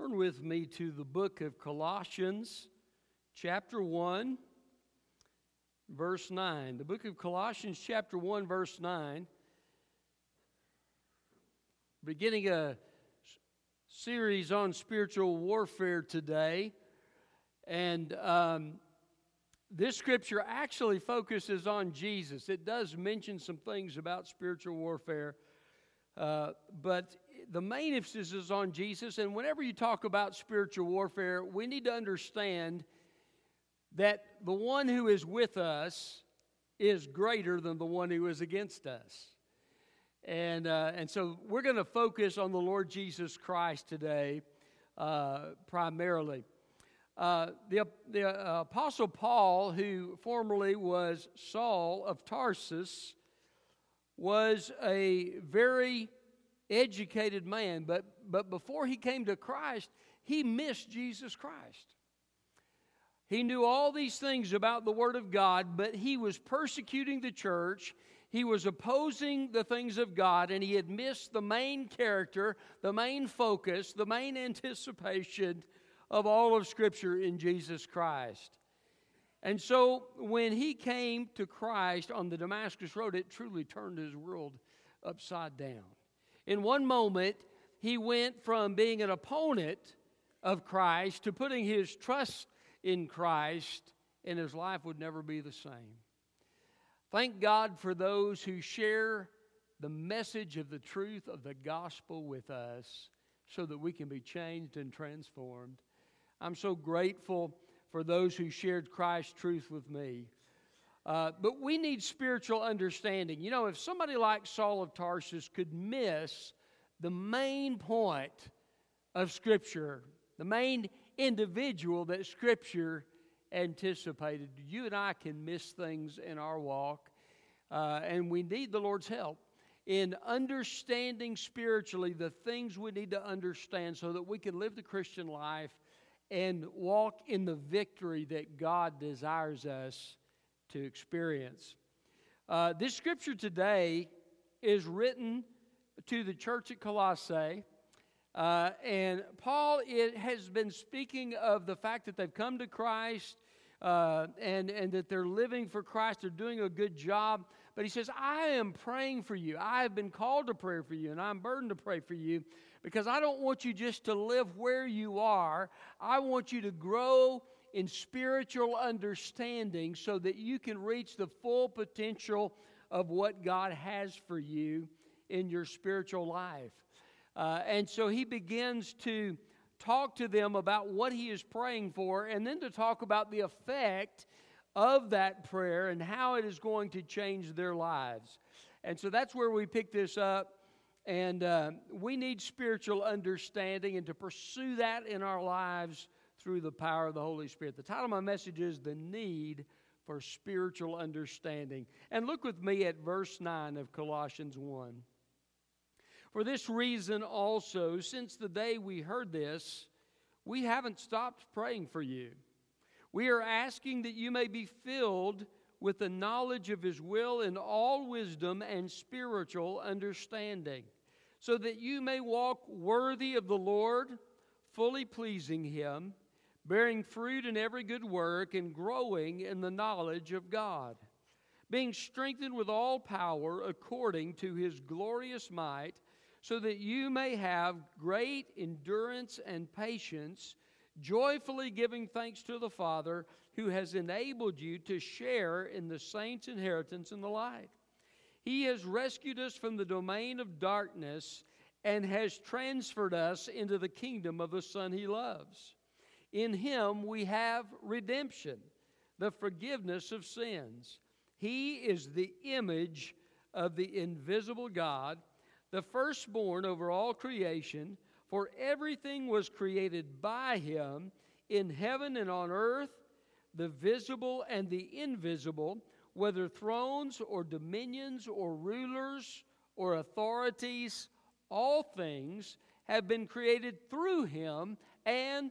Turn with me to the book of Colossians, chapter 1, verse 9. The book of Colossians, chapter 1, verse 9. Beginning a series on spiritual warfare today. And um, this scripture actually focuses on Jesus. It does mention some things about spiritual warfare, uh, but the main emphasis is on Jesus. And whenever you talk about spiritual warfare, we need to understand that the one who is with us is greater than the one who is against us. And, uh, and so we're going to focus on the Lord Jesus Christ today uh, primarily. Uh, the, the uh, Apostle Paul, who formerly was Saul of Tarsus, was a very educated man, but, but before he came to Christ, he missed Jesus Christ. He knew all these things about the Word of God, but he was persecuting the church. He was opposing the things of God, and he had missed the main character, the main focus, the main anticipation of all of Scripture in Jesus Christ. And so when he came to Christ on the Damascus Road, it truly turned his world upside down. In one moment, he went from being an opponent of Christ to putting his trust in Christ, and his life would never be the same. Thank God for those who share the message of the truth of the gospel with us so that we can be changed and transformed. I'm so grateful for those who shared Christ's truth with me. Uh, but we need spiritual understanding. You know, if somebody like Saul of Tarsus could miss the main point of Scripture, the main individual that Scripture anticipated, you and I can miss things in our walk, uh, and we need the Lord's help in understanding spiritually the things we need to understand so that we can live the Christian life and walk in the victory that God desires us to experience. Uh, this scripture today is written to the church at Colossae. Uh, and Paul it has been speaking of the fact that they've come to Christ uh, and, and that they're living for Christ, they're doing a good job. But he says, I am praying for you. I have been called to pray for you, and I'm burdened to pray for you because I don't want you just to live where you are. I want you to grow in spiritual understanding so that you can reach the full potential of what God has for you in your spiritual life. Uh, and so he begins to talk to them about what he is praying for and then to talk about the effect of that prayer and how it is going to change their lives. And so that's where we pick this up. And uh, we need spiritual understanding and to pursue that in our lives through the power of the Holy Spirit. The title of my message is The Need for Spiritual Understanding. And look with me at verse 9 of Colossians 1. For this reason also, since the day we heard this, we haven't stopped praying for you. We are asking that you may be filled with the knowledge of His will in all wisdom and spiritual understanding, so that you may walk worthy of the Lord, fully pleasing Him bearing fruit in every good work and growing in the knowledge of God, being strengthened with all power according to his glorious might, so that you may have great endurance and patience, joyfully giving thanks to the Father who has enabled you to share in the saints' inheritance in the light. He has rescued us from the domain of darkness and has transferred us into the kingdom of the Son he loves in him we have redemption, the forgiveness of sins. He is the image of the invisible God, the firstborn over all creation, for everything was created by him in heaven and on earth, the visible and the invisible, whether thrones or dominions or rulers or authorities, all things have been created through him and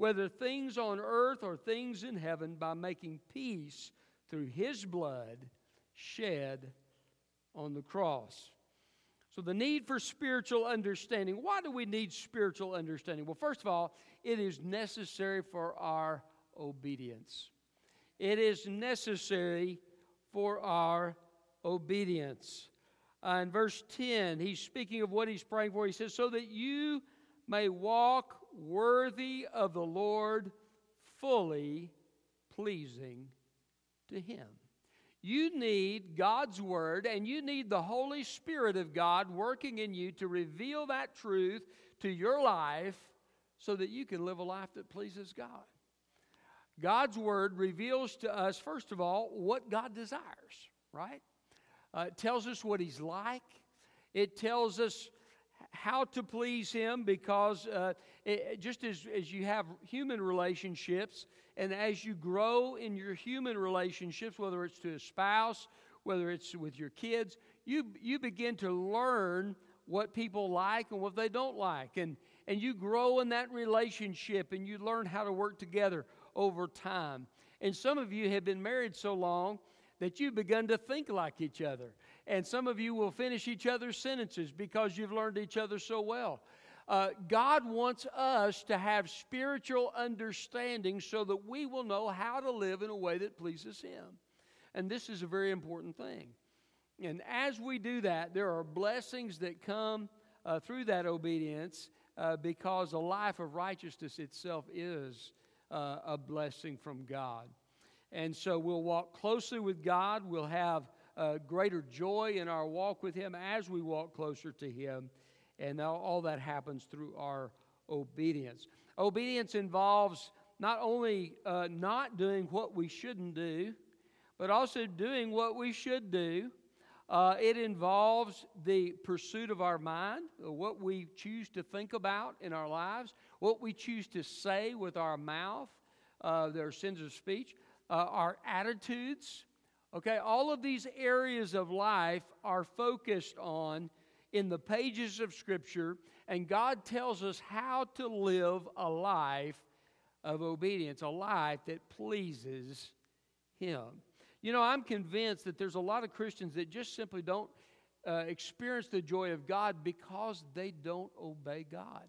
whether things on earth or things in heaven, by making peace through his blood shed on the cross. So, the need for spiritual understanding. Why do we need spiritual understanding? Well, first of all, it is necessary for our obedience. It is necessary for our obedience. Uh, in verse 10, he's speaking of what he's praying for. He says, So that you may walk worthy of the Lord, fully pleasing to him. You need God's Word and you need the Holy Spirit of God working in you to reveal that truth to your life so that you can live a life that pleases God. God's Word reveals to us, first of all, what God desires, right? Uh, it tells us what He's like, it tells us how to please Him because uh, it, just as, as you have human relationships, and as you grow in your human relationships, whether it's to a spouse, whether it's with your kids, you, you begin to learn what people like and what they don't like. And, and you grow in that relationship and you learn how to work together over time. And some of you have been married so long that you've begun to think like each other. And some of you will finish each other's sentences because you've learned each other so well. Uh, God wants us to have spiritual understanding so that we will know how to live in a way that pleases Him. And this is a very important thing. And as we do that, there are blessings that come uh, through that obedience uh, because a life of righteousness itself is uh, a blessing from God. And so we'll walk closely with God. We'll have uh, greater joy in our walk with Him as we walk closer to Him. And all that happens through our obedience. Obedience involves not only uh, not doing what we shouldn't do, but also doing what we should do. Uh, it involves the pursuit of our mind, what we choose to think about in our lives, what we choose to say with our mouth, uh, their sins of speech, uh, our attitudes. Okay, all of these areas of life are focused on in the pages of Scripture, and God tells us how to live a life of obedience, a life that pleases Him. You know, I'm convinced that there's a lot of Christians that just simply don't uh, experience the joy of God because they don't obey God.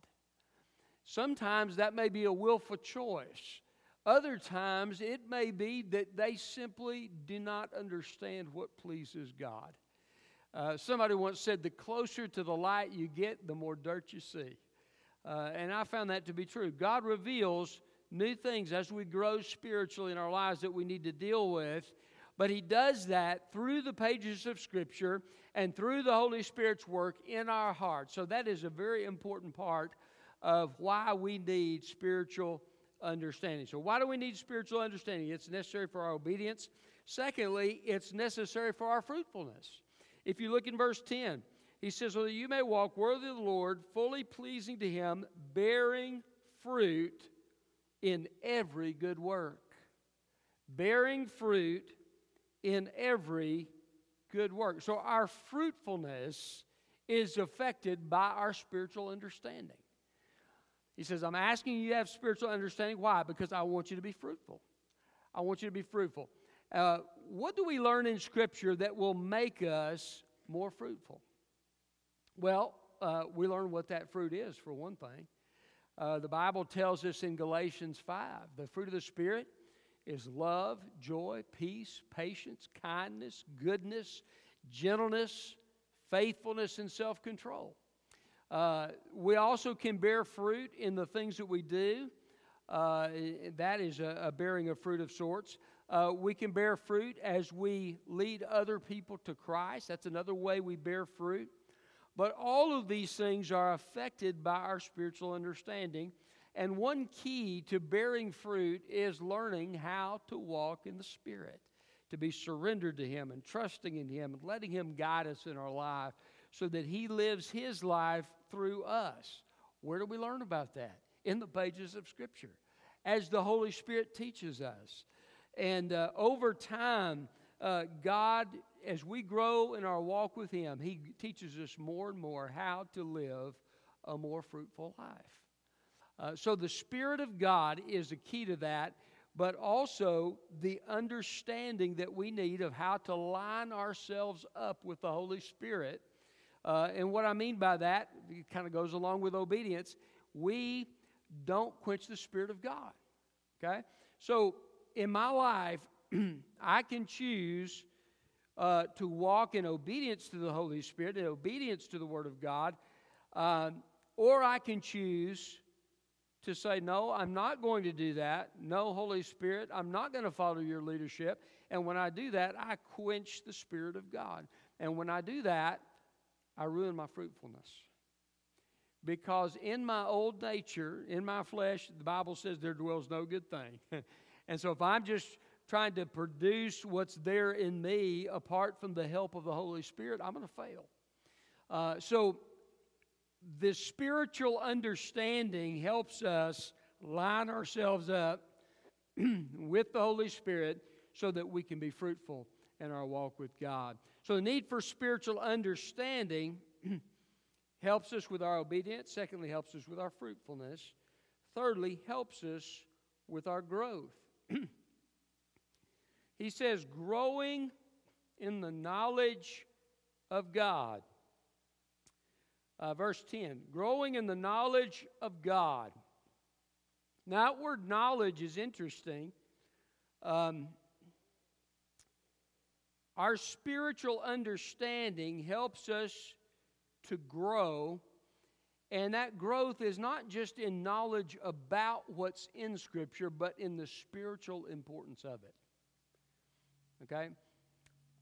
Sometimes that may be a willful choice. Other times it may be that they simply do not understand what pleases God. Uh, somebody once said, the closer to the light you get, the more dirt you see. Uh, and I found that to be true. God reveals new things as we grow spiritually in our lives that we need to deal with. But He does that through the pages of Scripture and through the Holy Spirit's work in our hearts. So that is a very important part of why we need spiritual understanding. So, why do we need spiritual understanding? It's necessary for our obedience. Secondly, it's necessary for our fruitfulness. If you look in verse 10, he says, So that you may walk worthy of the Lord, fully pleasing to him, bearing fruit in every good work. Bearing fruit in every good work. So, our fruitfulness is affected by our spiritual understanding. He says, I'm asking you to have spiritual understanding. Why? Because I want you to be fruitful. I want you to be fruitful. Uh, what do we learn in Scripture that will make us more fruitful? Well, uh, we learn what that fruit is, for one thing. Uh, the Bible tells us in Galatians 5 the fruit of the Spirit is love, joy, peace, patience, kindness, goodness, gentleness, faithfulness, and self control. Uh, we also can bear fruit in the things that we do. Uh, that is a, a, bearing of fruit of sorts. Uh, we can bear fruit as we lead other people to Christ. That's another way we bear fruit. But all of these things are affected by our spiritual understanding. And one key to bearing fruit is learning how to walk in the Spirit, to be surrendered to Him and trusting in Him and letting Him guide us in our life so that He lives His life through us. Where do we learn about that? In the pages of Scripture, as the Holy Spirit teaches us. And uh, over time, uh, God, as we grow in our walk with Him, He teaches us more and more how to live a more fruitful life. Uh, so the Spirit of God is a key to that, but also the understanding that we need of how to line ourselves up with the Holy Spirit. Uh, and what I mean by that, it kind of goes along with obedience. We don't quench the Spirit of God. Okay? So in my life, I can choose uh, to walk in obedience to the Holy Spirit, in obedience to the Word of God, uh, or I can choose to say, No, I'm not going to do that. No, Holy Spirit, I'm not going to follow your leadership. And when I do that, I quench the Spirit of God. And when I do that, I ruin my fruitfulness. Because in my old nature, in my flesh, the Bible says there dwells no good thing. and so if I'm just trying to produce what's there in me apart from the help of the Holy Spirit, I'm going to fail. Uh, so this spiritual understanding helps us line ourselves up with the Holy Spirit so that we can be fruitful in our walk with God. So, the need for spiritual understanding helps us with our obedience. Secondly, helps us with our fruitfulness. Thirdly, helps us with our growth. he says, growing in the knowledge of God. Uh, verse 10 growing in the knowledge of God. Now, that word knowledge is interesting. Um, our spiritual understanding helps us to grow, and that growth is not just in knowledge about what's in Scripture, but in the spiritual importance of it. Okay?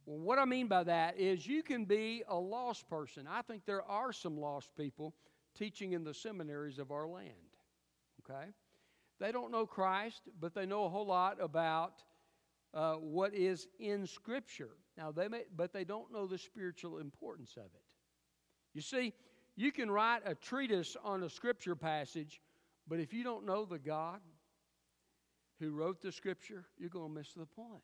Well, what I mean by that is you can be a lost person. I think there are some lost people teaching in the seminaries of our land. Okay? They don't know Christ, but they know a whole lot about uh, what is in Scripture. Now, they may, but they don't know the spiritual importance of it. You see, you can write a treatise on a Scripture passage, but if you don't know the God who wrote the Scripture, you're going to miss the point.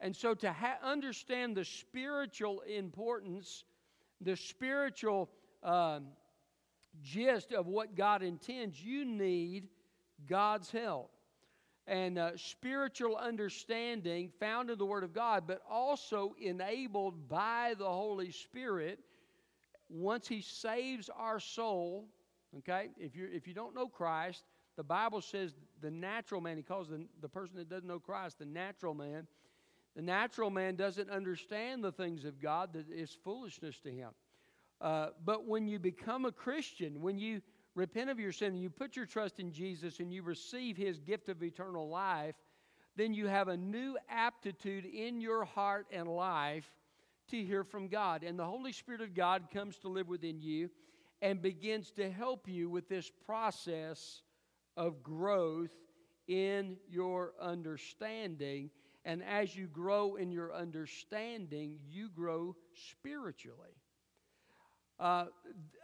And so, to ha- understand the spiritual importance, the spiritual um, gist of what God intends, you need God's help. And uh, spiritual understanding found in the Word of God, but also enabled by the Holy Spirit once He saves our soul. Okay, if you if you don't know Christ, the Bible says the natural man. He calls the the person that doesn't know Christ the natural man the natural man doesn't understand the things of God, that is foolishness to him. Uh, but when you become a Christian, when you repent of your sin and you put your trust in Jesus and you receive his gift of eternal life, then you have a new aptitude in your heart and life to hear from God. And the Holy Spirit of God comes to live within you and begins to help you with this process of growth in your understanding and as you grow in your understanding, you grow spiritually. Uh,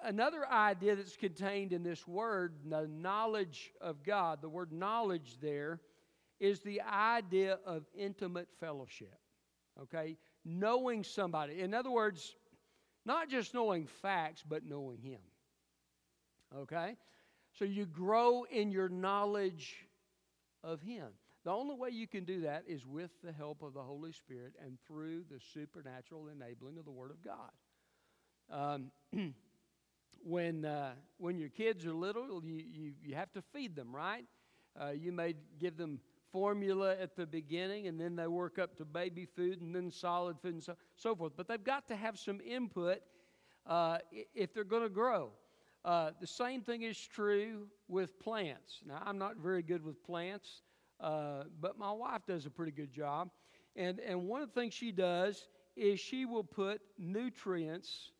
another idea that's contained in this word, the knowledge of God, the word knowledge there is the idea of intimate fellowship. Okay? Knowing somebody. In other words, not just knowing facts, but knowing Him. Okay? So you grow in your knowledge of Him. The only way you can do that is with the help of the Holy Spirit and through the supernatural enabling of the Word of God. Um, when, uh, when your kids are little, you, you, you have to feed them, right? Uh, you may give them formula at the beginning, and then they work up to baby food, and then solid food, and so, so forth. But they've got to have some input uh, if they're going to grow. Uh, the same thing is true with plants. Now, I'm not very good with plants. Uh, but my wife does a pretty good job. And, and one of the things she does is she will put nutrients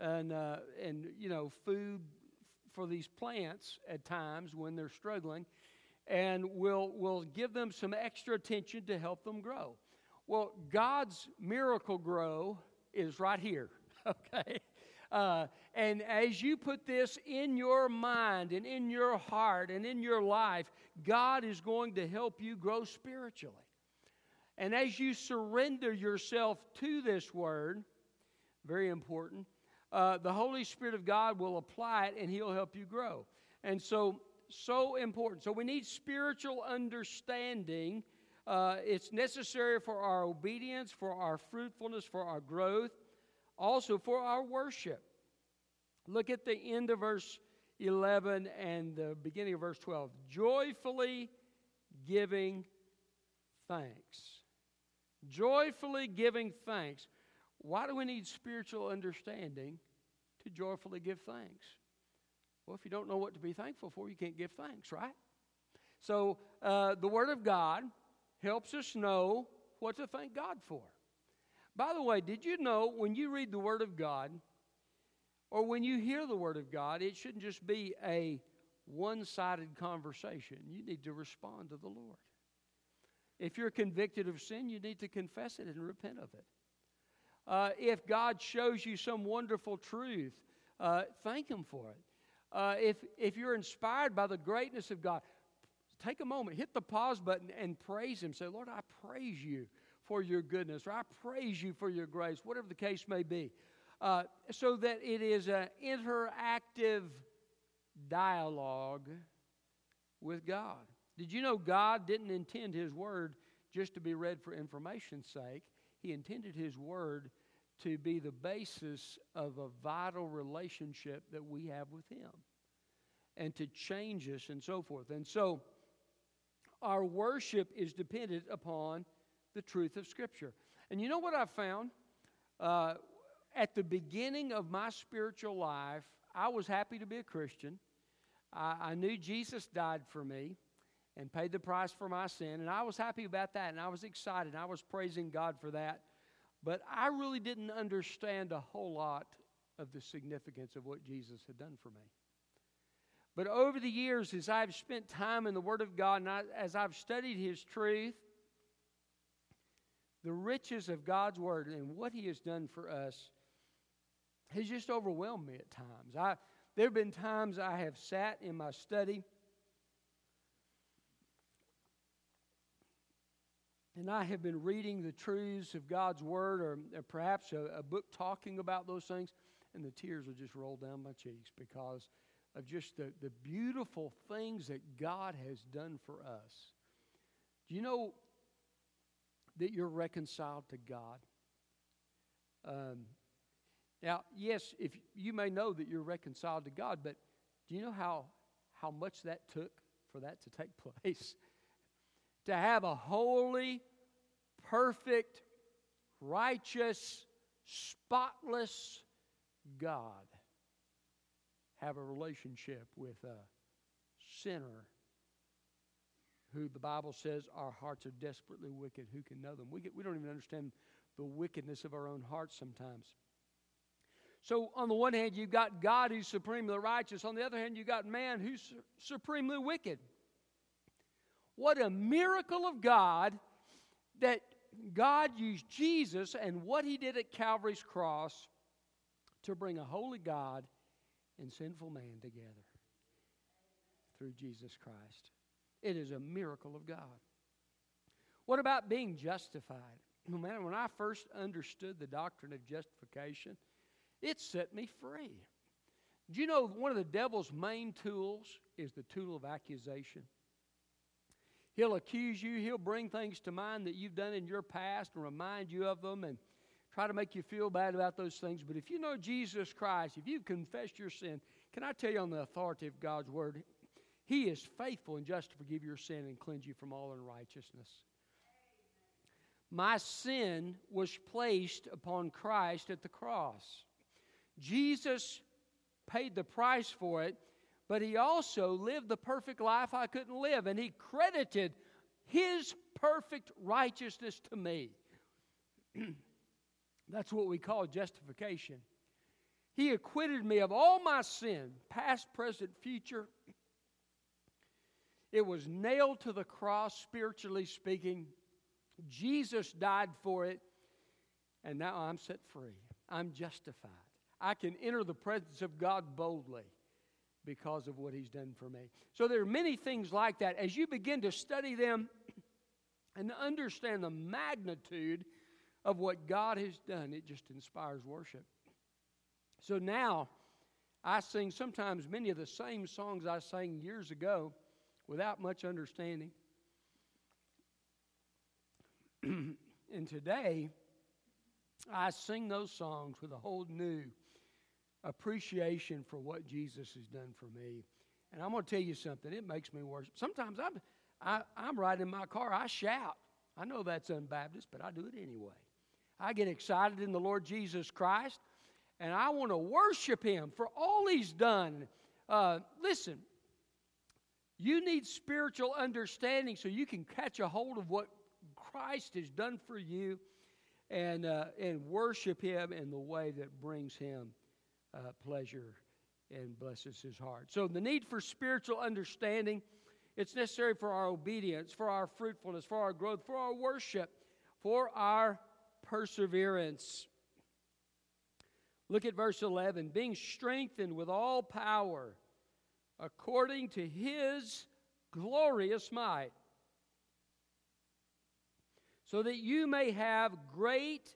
and, uh, and you know, food for these plants at times when they're struggling and we'll, we'll give them some extra attention to help them grow. Well, God's Miracle-Gro is right here. okay? Uh, and as you put this in your mind and in your heart and in your life, God is going to help you grow spiritually. And as you surrender yourself to this word, very important, uh, the Holy Spirit of God will apply it and He'll help you grow. And so, so important. So, we need spiritual understanding. Uh, it's necessary for our obedience, for our fruitfulness, for our growth also for our worship. Look at the end of verse 11 and the beginning of verse 12. Joyfully giving thanks. Joyfully giving thanks. Why do we need spiritual understanding to joyfully give thanks? Well, if you don't know what to be thankful for, you can't give thanks, right? So, uh, the Word of God helps us know what to thank God for. By the way, did you know when you read the Word of God or when you hear the Word of God, it shouldn't just be a one sided conversation. You need to respond to the Lord. If you're convicted of sin, you need to confess it and repent of it. Uh, if God shows you some wonderful truth, uh, thank Him for it. Uh, if, if you're inspired by the greatness of God, take a moment, hit the pause button, and praise Him. Say, Lord, I praise you for your goodness, or I praise you for your grace, whatever the case may be. Uh, so that it is an interactive dialogue with God. Did you know God didn't intend His Word just to be read for information's sake? He intended His Word to be the basis of a vital relationship that we have with Him and to change us and so forth. And so, our worship is dependent upon the truth of Scripture. And you know what I found? Uh, at the beginning of my spiritual life, I was happy to be a Christian. I, I knew Jesus died for me and paid the price for my sin, and I was happy about that, and I was excited. and I was praising God for that. But I really didn't understand a whole lot of the significance of what Jesus had done for me. But over the years, as I've spent time in the Word of God and I, as I've studied His truth, the riches of God's Word and what He has done for us has just overwhelmed me at times. I, there have been times I have sat in my study and I have been reading the truths of God's Word or, or perhaps a, a book talking about those things, and the tears will just roll down my cheeks because of just the, the beautiful things that God has done for us. Do you know that you're reconciled to God. Um, now, yes, if you may know that you're reconciled to God, but do you know how, how much that took for that to take place? to have a holy, perfect, righteous, spotless God have a relationship with a sinner who the Bible says our hearts are desperately wicked. Who can know them? We, get, we don't even understand the wickedness of our own hearts sometimes. So, on the one hand, you've got God who's supremely righteous. On the other hand, you've got man who's su- supremely wicked. What a miracle of God that God used Jesus and what he did at Calvary's cross to bring a holy God and sinful man together through Jesus Christ. It is a miracle of God. What about being justified? Man, when I first understood the doctrine of justification, it set me free. Do you know one of the devil's main tools is the tool of accusation? He'll accuse you, he'll bring things to mind that you've done in your past and remind you of them and try to make you feel bad about those things. But if you know Jesus Christ, if you've confessed your sin, can I tell you on the authority of God's word, he is faithful and just to forgive your sin and cleanse you from all unrighteousness. My sin was placed upon Christ at the cross. Jesus paid the price for it, but he also lived the perfect life I couldn't live, and he credited his perfect righteousness to me. That's what we call justification. He acquitted me of all my sin, past, present, future. It was nailed to the cross, spiritually speaking. Jesus died for it, and now I'm set free. I'm justified. I can enter the presence of God boldly because of what He's done for me. So there are many things like that. As you begin to study them and understand the magnitude of what God has done, it just inspires worship. So now, I sing sometimes many of the same songs I sang years ago without much understanding. and today, I sing those songs with a whole new appreciation for what Jesus has done for me. And I'm going to tell you something, it makes me worship. Sometimes I'm, I, I'm riding in my car, I shout. I know that's unbaptist, but I do it anyway. I get excited in the Lord Jesus Christ, and I want to worship Him for all He's done. Uh, listen, you need spiritual understanding so you can catch a hold of what Christ has done for you and, uh, and worship Him in the way that brings Him uh, pleasure and blesses His heart. So, the need for spiritual understanding. It's necessary for our obedience, for our fruitfulness, for our growth, for our worship, for our perseverance. Look at verse 11 being strengthened with all power according to his glorious might, so that you may have great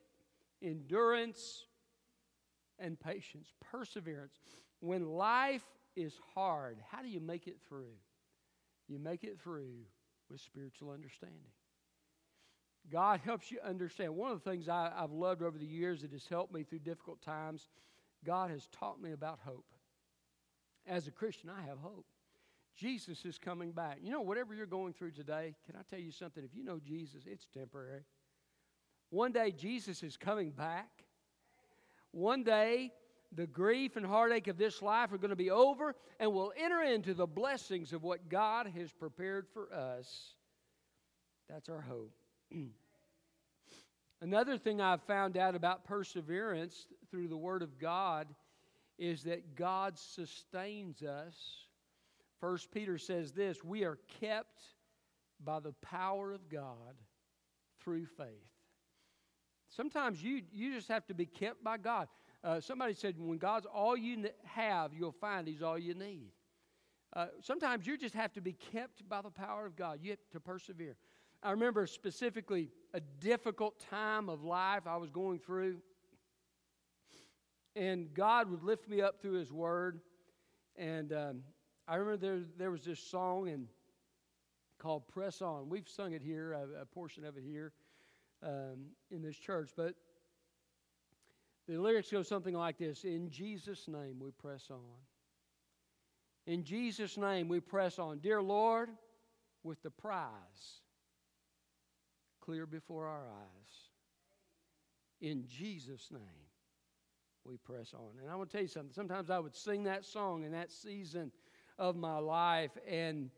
endurance and patience, perseverance. When life is hard, how do you make it through? You make it through with spiritual understanding. God helps you understand. One of the things I, have loved over the years that has helped me through difficult times, God has taught me about hope. As a Christian, I have hope. Jesus is coming back. You know, whatever you're going through today, can I tell you something? If you know Jesus, it's temporary. One day, Jesus is coming back. One day, the grief and heartache of this life are going to be over, and we'll enter into the blessings of what God has prepared for us. That's our hope. Another thing I've found out about perseverance through the Word of God is that God sustains us. First Peter says this we are kept by the power of God through faith. Sometimes you, you just have to be kept by God. Uh, somebody said, when God's all you have, you'll find He's all you need. Uh, sometimes you just have to be kept by the power of God. You have to persevere. I remember specifically a difficult time of life I was going through. And God would lift me up through His Word. And um, I remember there, there was this song and called Press On. We've sung it here, a, a portion of it here um, in this church. But the lyrics go something like this In Jesus' name we press on. In Jesus' name we press on. Dear Lord, with the prize clear before our eyes. In Jesus' name, we press on. And I want to tell you something. Sometimes I would sing that song in that season of my life, and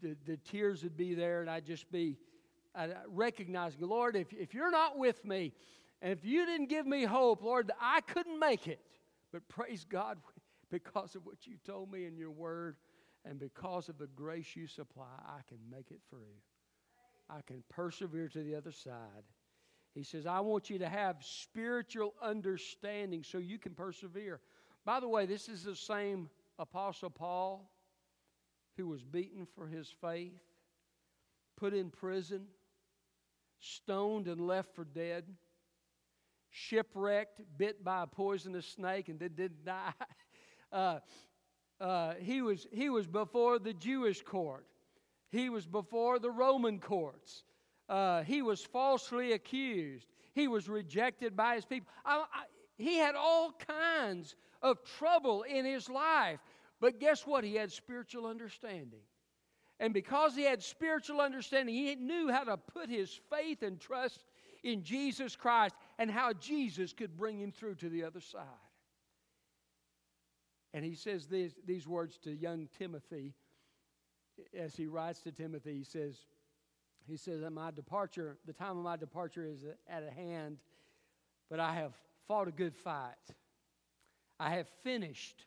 the, the tears would be there, and I'd just be I'd uh, recognizing, Lord, if, if you're not with me, and if you didn't give me hope, Lord, I couldn't make it. But praise God, because of what you told me in your word, and because of the grace you supply, I can make it through. I can persevere to the other side. He says, I want you to have spiritual understanding so you can persevere. By the way, this is the same Apostle Paul who was beaten for his faith, put in prison, stoned and left for dead, shipwrecked, bit by a poisonous snake, and then didn't die. Uh, uh, he, was, he was before the Jewish court. He was before the Roman courts. Uh, he was falsely accused. He was rejected by his people. I, I, he had all kinds of trouble in his life. But guess what? He had spiritual understanding. And because he had spiritual understanding, he knew how to put his faith and trust in Jesus Christ and how Jesus could bring him through to the other side. And he says these, these words to young Timothy as he writes to Timothy, he says, he says my departure, the time of my departure is at a hand, but I have fought a good fight. I have finished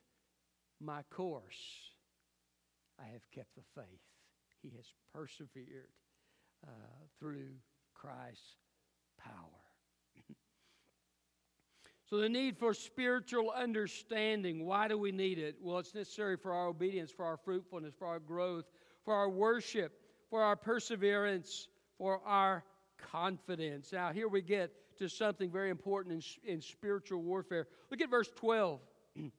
my course. I have kept the faith. He has persevered uh, through Christ's power. So, the need for spiritual understanding. Why do we need it? Well, it's necessary for our obedience, for our fruitfulness, for our growth, for our worship, for our perseverance, for our confidence. Now, here we get to something very important in, in spiritual warfare. Look at verse 12.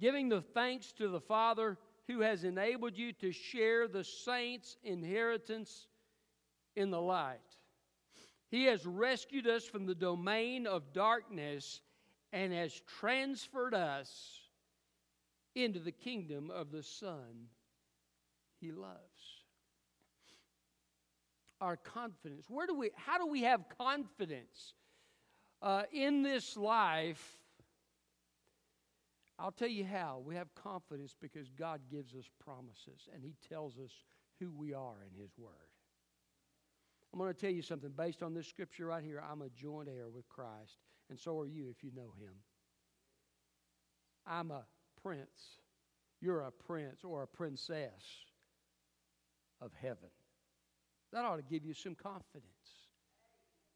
Giving the thanks to the Father who has enabled you to share the saints' inheritance in the light. He has rescued us from the domain of darkness and has transferred us into the kingdom of the Son he loves. Our confidence. Where do we, how do we have confidence uh, in this life? I'll tell you how. We have confidence because God gives us promises and He tells us who we are in His Word. I'm going to tell you something based on this scripture right here. I'm a joint heir with Christ, and so are you if you know Him. I'm a prince. You're a prince or a princess of heaven. That ought to give you some confidence.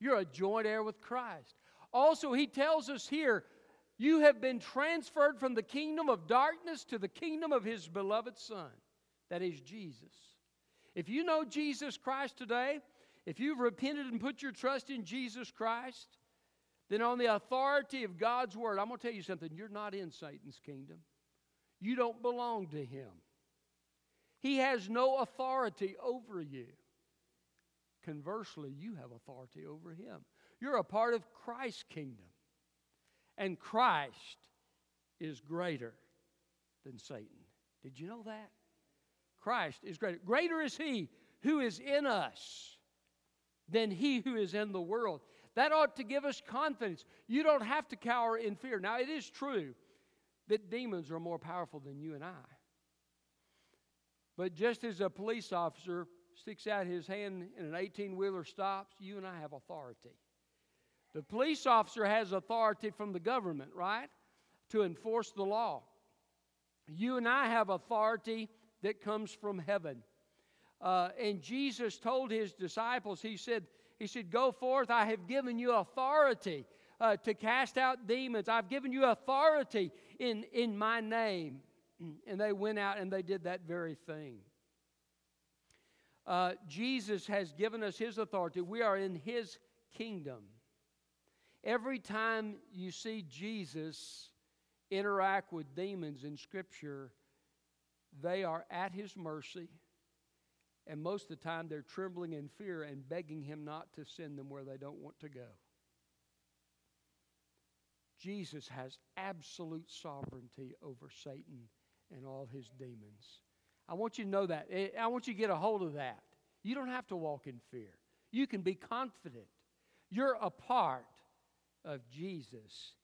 You're a joint heir with Christ. Also, he tells us here, you have been transferred from the kingdom of darkness to the kingdom of his beloved Son. That is Jesus. If you know Jesus Christ today, if you've repented and put your trust in Jesus Christ, then on the authority of God's word, I'm going to tell you something. You're not in Satan's kingdom, you don't belong to him. He has no authority over you. Conversely, you have authority over him. You're a part of Christ's kingdom. And Christ is greater than Satan. Did you know that? Christ is greater. Greater is he who is in us than he who is in the world. That ought to give us confidence. You don't have to cower in fear. Now, it is true that demons are more powerful than you and I. But just as a police officer sticks out his hand and an 18 wheeler stops, you and I have authority. The police officer has authority from the government, right? To enforce the law. You and I have authority that comes from heaven. Uh, and Jesus told his disciples, He said, He said, Go forth, I have given you authority uh, to cast out demons. I've given you authority in, in my name. And they went out and they did that very thing. Uh, Jesus has given us his authority. We are in his kingdom. Every time you see Jesus interact with demons in Scripture, they are at his mercy. And most of the time, they're trembling in fear and begging him not to send them where they don't want to go. Jesus has absolute sovereignty over Satan and all his demons. I want you to know that. Eh, I want you to get a hold of that. You don't have to walk in fear. You can be confident. You're a part of Jesus'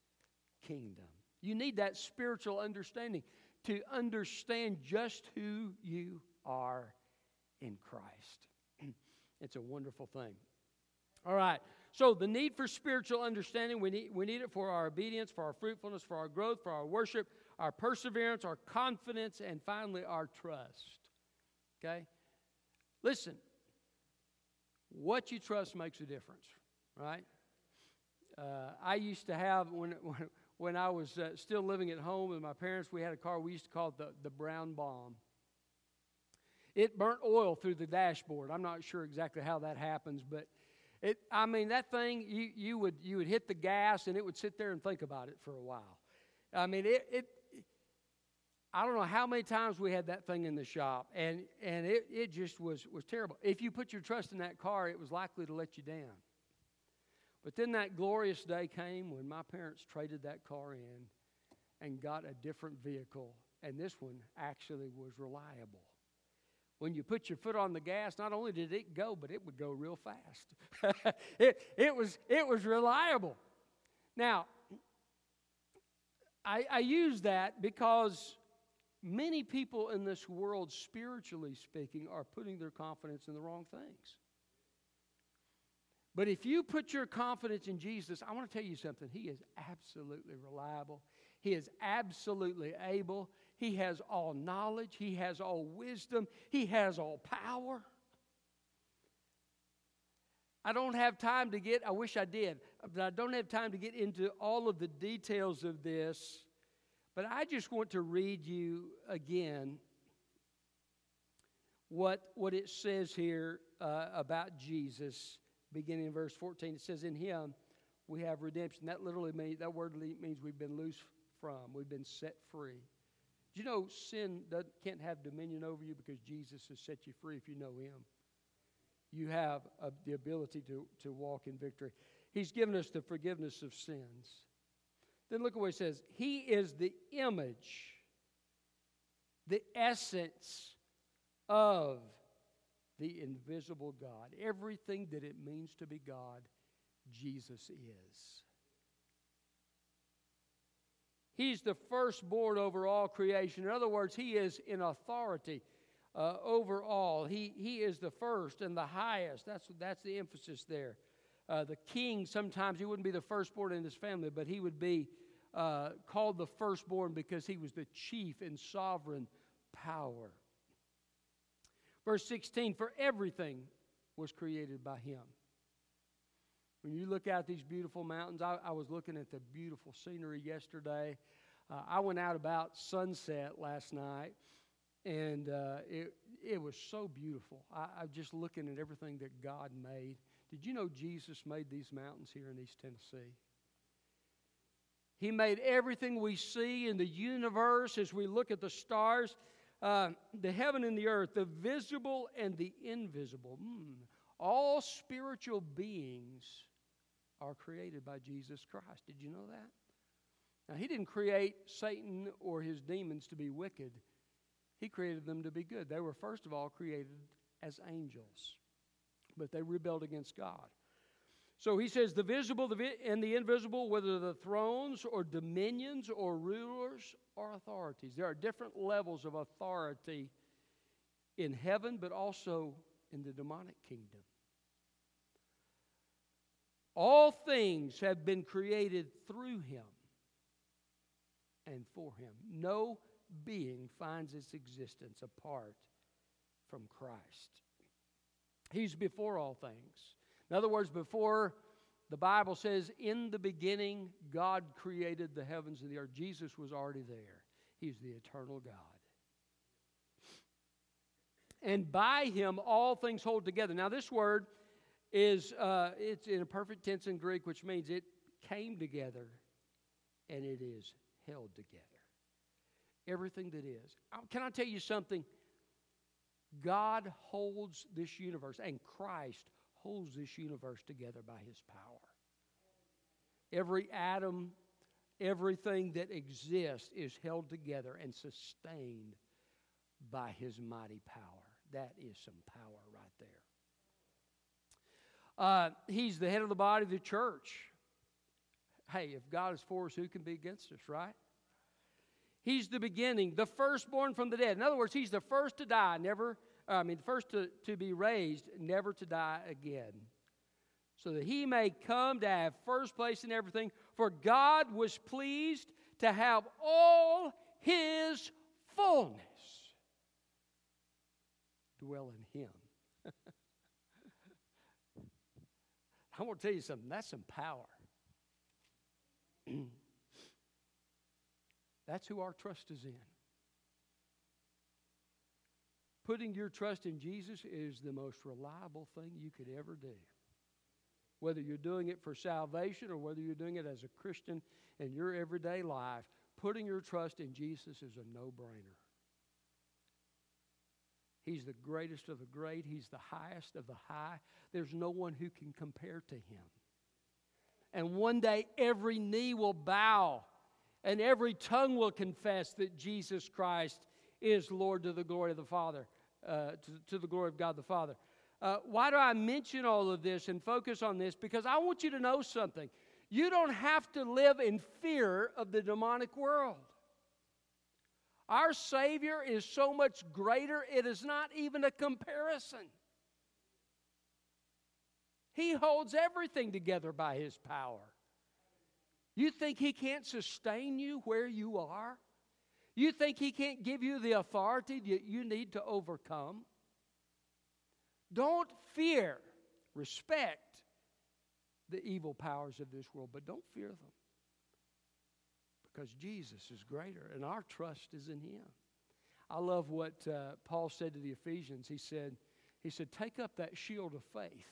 kingdom. You need that spiritual understanding to understand just who you are in Christ. it's a wonderful thing. All right. So, the need for spiritual understanding, we need, we need it for our obedience, for our fruitfulness, for our growth, for our worship, our perseverance, our confidence, and finally our trust. Okay? Listen, what you trust makes a difference, right? Uh, I used to have, when, when, when I was uh, still living at home with my parents, we had a car we used to call it the, the Brown Bomb. It burnt oil through the dashboard. I'm not sure exactly how that happens, but it, I mean, that thing, you, you, would, you would hit the gas and it would sit there and think about it for a while. I mean, it, it, I don't know how many times we had that thing in the shop, and, and it, it just was, was terrible. If you put your trust in that car, it was likely to let you down. But then that glorious day came when my parents traded that car in and got a different vehicle, and this one actually was reliable. When you put your foot on the gas, not only did it go, but it would go real fast. it, it, was, it was reliable. Now, I, I use that because Many people in this world, spiritually speaking, are putting their confidence in the wrong things. But if you put your confidence in Jesus, I want to tell you something. He is absolutely reliable. He is absolutely able. He has all knowledge. He has all wisdom. He has all power. I don't have time to get, I wish I did, but I don't have time to get into all of the details of this. But I just want to read you again what, what it says here uh, about Jesus, beginning in verse 14. It says, In him we have redemption. That literally means, that word means we've been loose from, we've been set free. Do you know sin can't have dominion over you because Jesus has set you free if you know him? You have uh, the ability to, to walk in victory. He's given us the forgiveness of sins. Then look at what he says He is the image, the essence of the invisible God. Everything that it means to be God, Jesus is. He's the firstborn over all creation. In other words, He is in authority uh, over all. He, he is the first and the highest. That's, that's the emphasis there. Uh, the king, sometimes he wouldn't be the firstborn in his family, but he would be uh, called the firstborn because he was the chief and sovereign power. Verse 16 For everything was created by him. When you look out these beautiful mountains, I, I was looking at the beautiful scenery yesterday. Uh, I went out about sunset last night, and uh, it, it was so beautiful. I, I'm just looking at everything that God made. Did you know Jesus made these mountains here in East Tennessee? He made everything we see in the universe as we look at the stars, uh, the heaven and the earth, the visible and the invisible. Mm. All spiritual beings are created by Jesus Christ. Did you know that? Now, He didn't create Satan or his demons to be wicked, He created them to be good. They were, first of all, created as angels, but they rebelled against God. So he says the visible and the invisible, whether the thrones or dominions or rulers or authorities. There are different levels of authority in heaven, but also in the demonic kingdom. All things have been created through him and for him. No being finds its existence apart from Christ. He's before all things. In other words, before the Bible says, in the beginning, God created the heavens and the earth. Jesus was already there. He's the eternal God. And by him, all things hold together. Now, this word is uh, it's in a perfect tense in Greek, which means it came together and it is held together. Everything that is. Uh, can I tell you something? God holds this universe, and Christ holds this universe together by his power. Every atom, everything that exists is held together and sustained by his mighty power. That is some power right there. Uh, he's the head of the body of the church. Hey, if God is for us, who can be against us, right? He's the beginning, the firstborn from the dead. In other words, he's the first to die, never I mean, the first to, to be raised, never to die again. So that he may come to have first place in everything. For God was pleased to have all his fullness dwell in him. I want to tell you something, that's some power. that's who our trust is in. Putting your trust in Jesus is the most reliable thing you could ever do. Whether you're doing it for salvation or whether you're doing it as a Christian in your everyday life, putting your trust in Jesus is a no brainer. He's the greatest of the great, He's the highest of the high. There's no one who can compare to Him. And one day every knee will bow and every tongue will confess that Jesus Christ is Lord to the glory of the Father uh, to, to, the glory of God the Father. Uh, why do I mention all of this and focus on this? Because I want you to know something. You don't have to live in fear of the demonic world. Our Savior is so much greater, it is not even a comparison. He holds everything together by His power. You think He can't sustain you where you are? You think He can't give you the authority that you need to overcome? Don't fear, respect, the evil powers of this world, but don't fear them because Jesus is greater and our trust is in Him. I love what uh, Paul said to the Ephesians. He said, he said, Take up that shield of faith,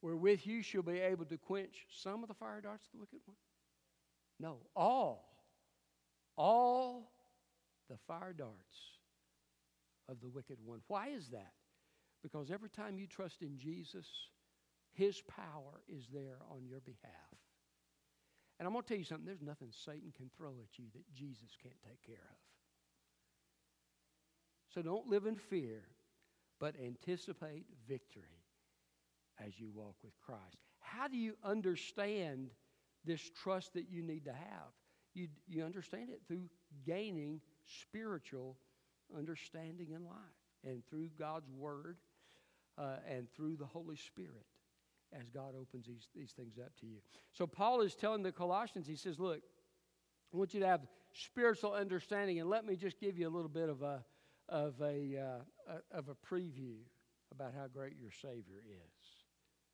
wherewith you shall be able to quench some of the fire darts of the wicked one. No, all, all the fire darts of the wicked one. Why is that? Because every time you trust in Jesus, His power is there on your behalf. And I'm going to tell you something there's nothing Satan can throw at you that Jesus can't take care of. So don't live in fear, but anticipate victory as you walk with Christ. How do you understand this trust that you need to have? You, you understand it through gaining spiritual understanding in life and through God's Word uh, and through the Holy Spirit as God opens these, these things up to you. So, Paul is telling the Colossians, he says, Look, I want you to have spiritual understanding, and let me just give you a little bit of a, of a, uh, of a preview about how great your Savior is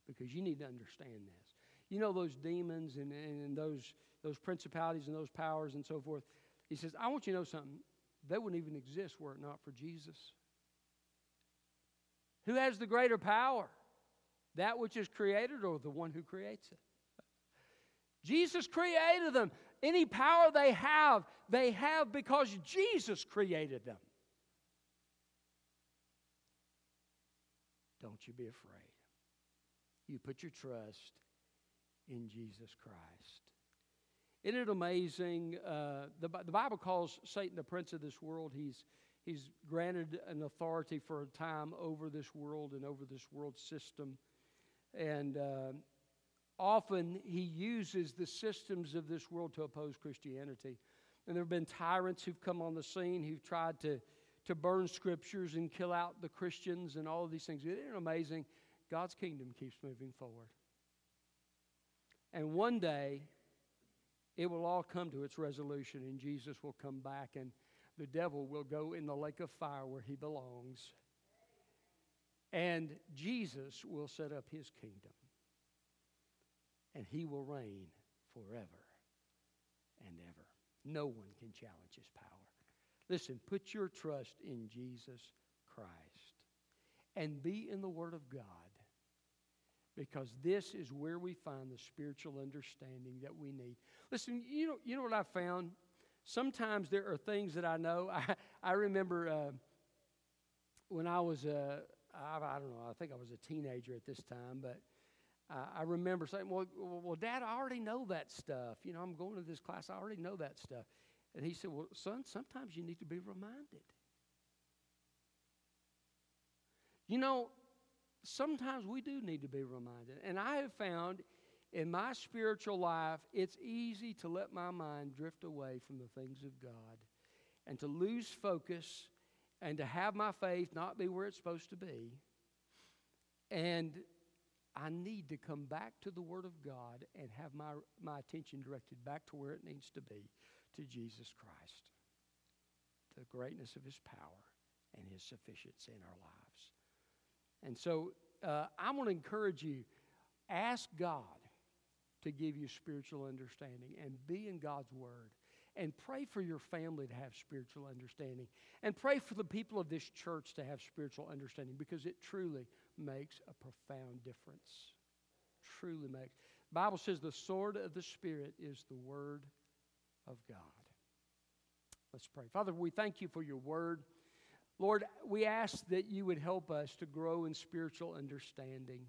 because you need to understand this. You know, those demons and, and those, those principalities and those powers and so forth. He says, I want you to know something. They wouldn't even exist were it not for Jesus. Who has the greater power? That which is created or the one who creates it? Jesus created them. Any power they have, they have because Jesus created them. Don't you be afraid. You put your trust in Jesus Christ. Isn't it amazing? Uh, the, the Bible calls Satan the prince of this world. He's, he's granted an authority for a time over this world and over this world system. And uh, often he uses the systems of this world to oppose Christianity. And there have been tyrants who've come on the scene who've tried to to burn scriptures and kill out the Christians and all of these things. Isn't it amazing? God's kingdom keeps moving forward. And one day, it will all come to its resolution, and Jesus will come back, and the devil will go in the lake of fire where he belongs. And Jesus will set up his kingdom, and he will reign forever and ever. No one can challenge his power. Listen, put your trust in Jesus Christ and be in the Word of God because this is where we find the spiritual understanding that we need. Listen, you know, you know what I found? Sometimes there are things that I know. I, I remember uh, when I was, a, I, I don't know, I think I was a teenager at this time, but uh, I remember saying, well, well, Dad, I already know that stuff. You know, I'm going to this class, I already know that stuff. And he said, Well, son, sometimes you need to be reminded. You know, sometimes we do need to be reminded. And I have found in my spiritual life, it's easy to let my mind drift away from the things of God and to lose focus and to have my faith not be where it's supposed to be. And I need to come back to the Word of God and have my, my attention directed back to where it needs to be to Jesus Christ, the greatness of his power and his sufficiency in our lives. And so uh, I want to encourage you ask God to give you spiritual understanding and be in God's Word. And pray for your family to have spiritual understanding. And pray for the people of this church to have spiritual understanding because it truly makes a profound difference. Truly makes. Bible says the sword of the Spirit is the Word of God. Let's pray. Father, we thank you for your word. Lord, we ask that you would help us to grow in spiritual understanding.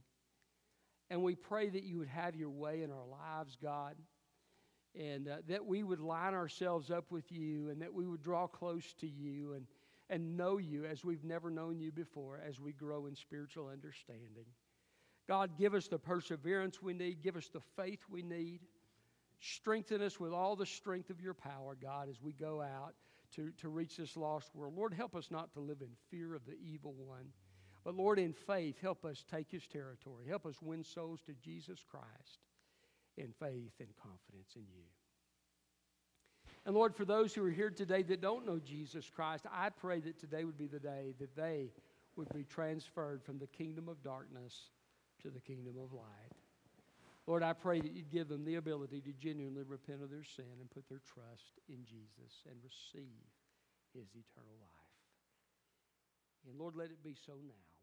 And we pray that you would have your way in our lives, God, and uh, that we would line ourselves up with you and that we would draw close to you and, and know you as we've never known you before as we grow in spiritual understanding. God, give us the perseverance we need, give us the faith we need. Strengthen us with all the strength of your power, God, as we go out to, to reach this lost world. Lord, help us not to live in fear of the evil one. But Lord, in faith, help us take his territory. Help us win souls to Jesus Christ in faith and confidence in you. And Lord, for those who are here today that don't know Jesus Christ, I pray that today would be the day that they would be transferred from the kingdom of darkness to the kingdom of light. Lord, I pray that you'd give them the ability to genuinely repent of their sin and put their trust in Jesus and receive his eternal life. And Lord, let it be so now.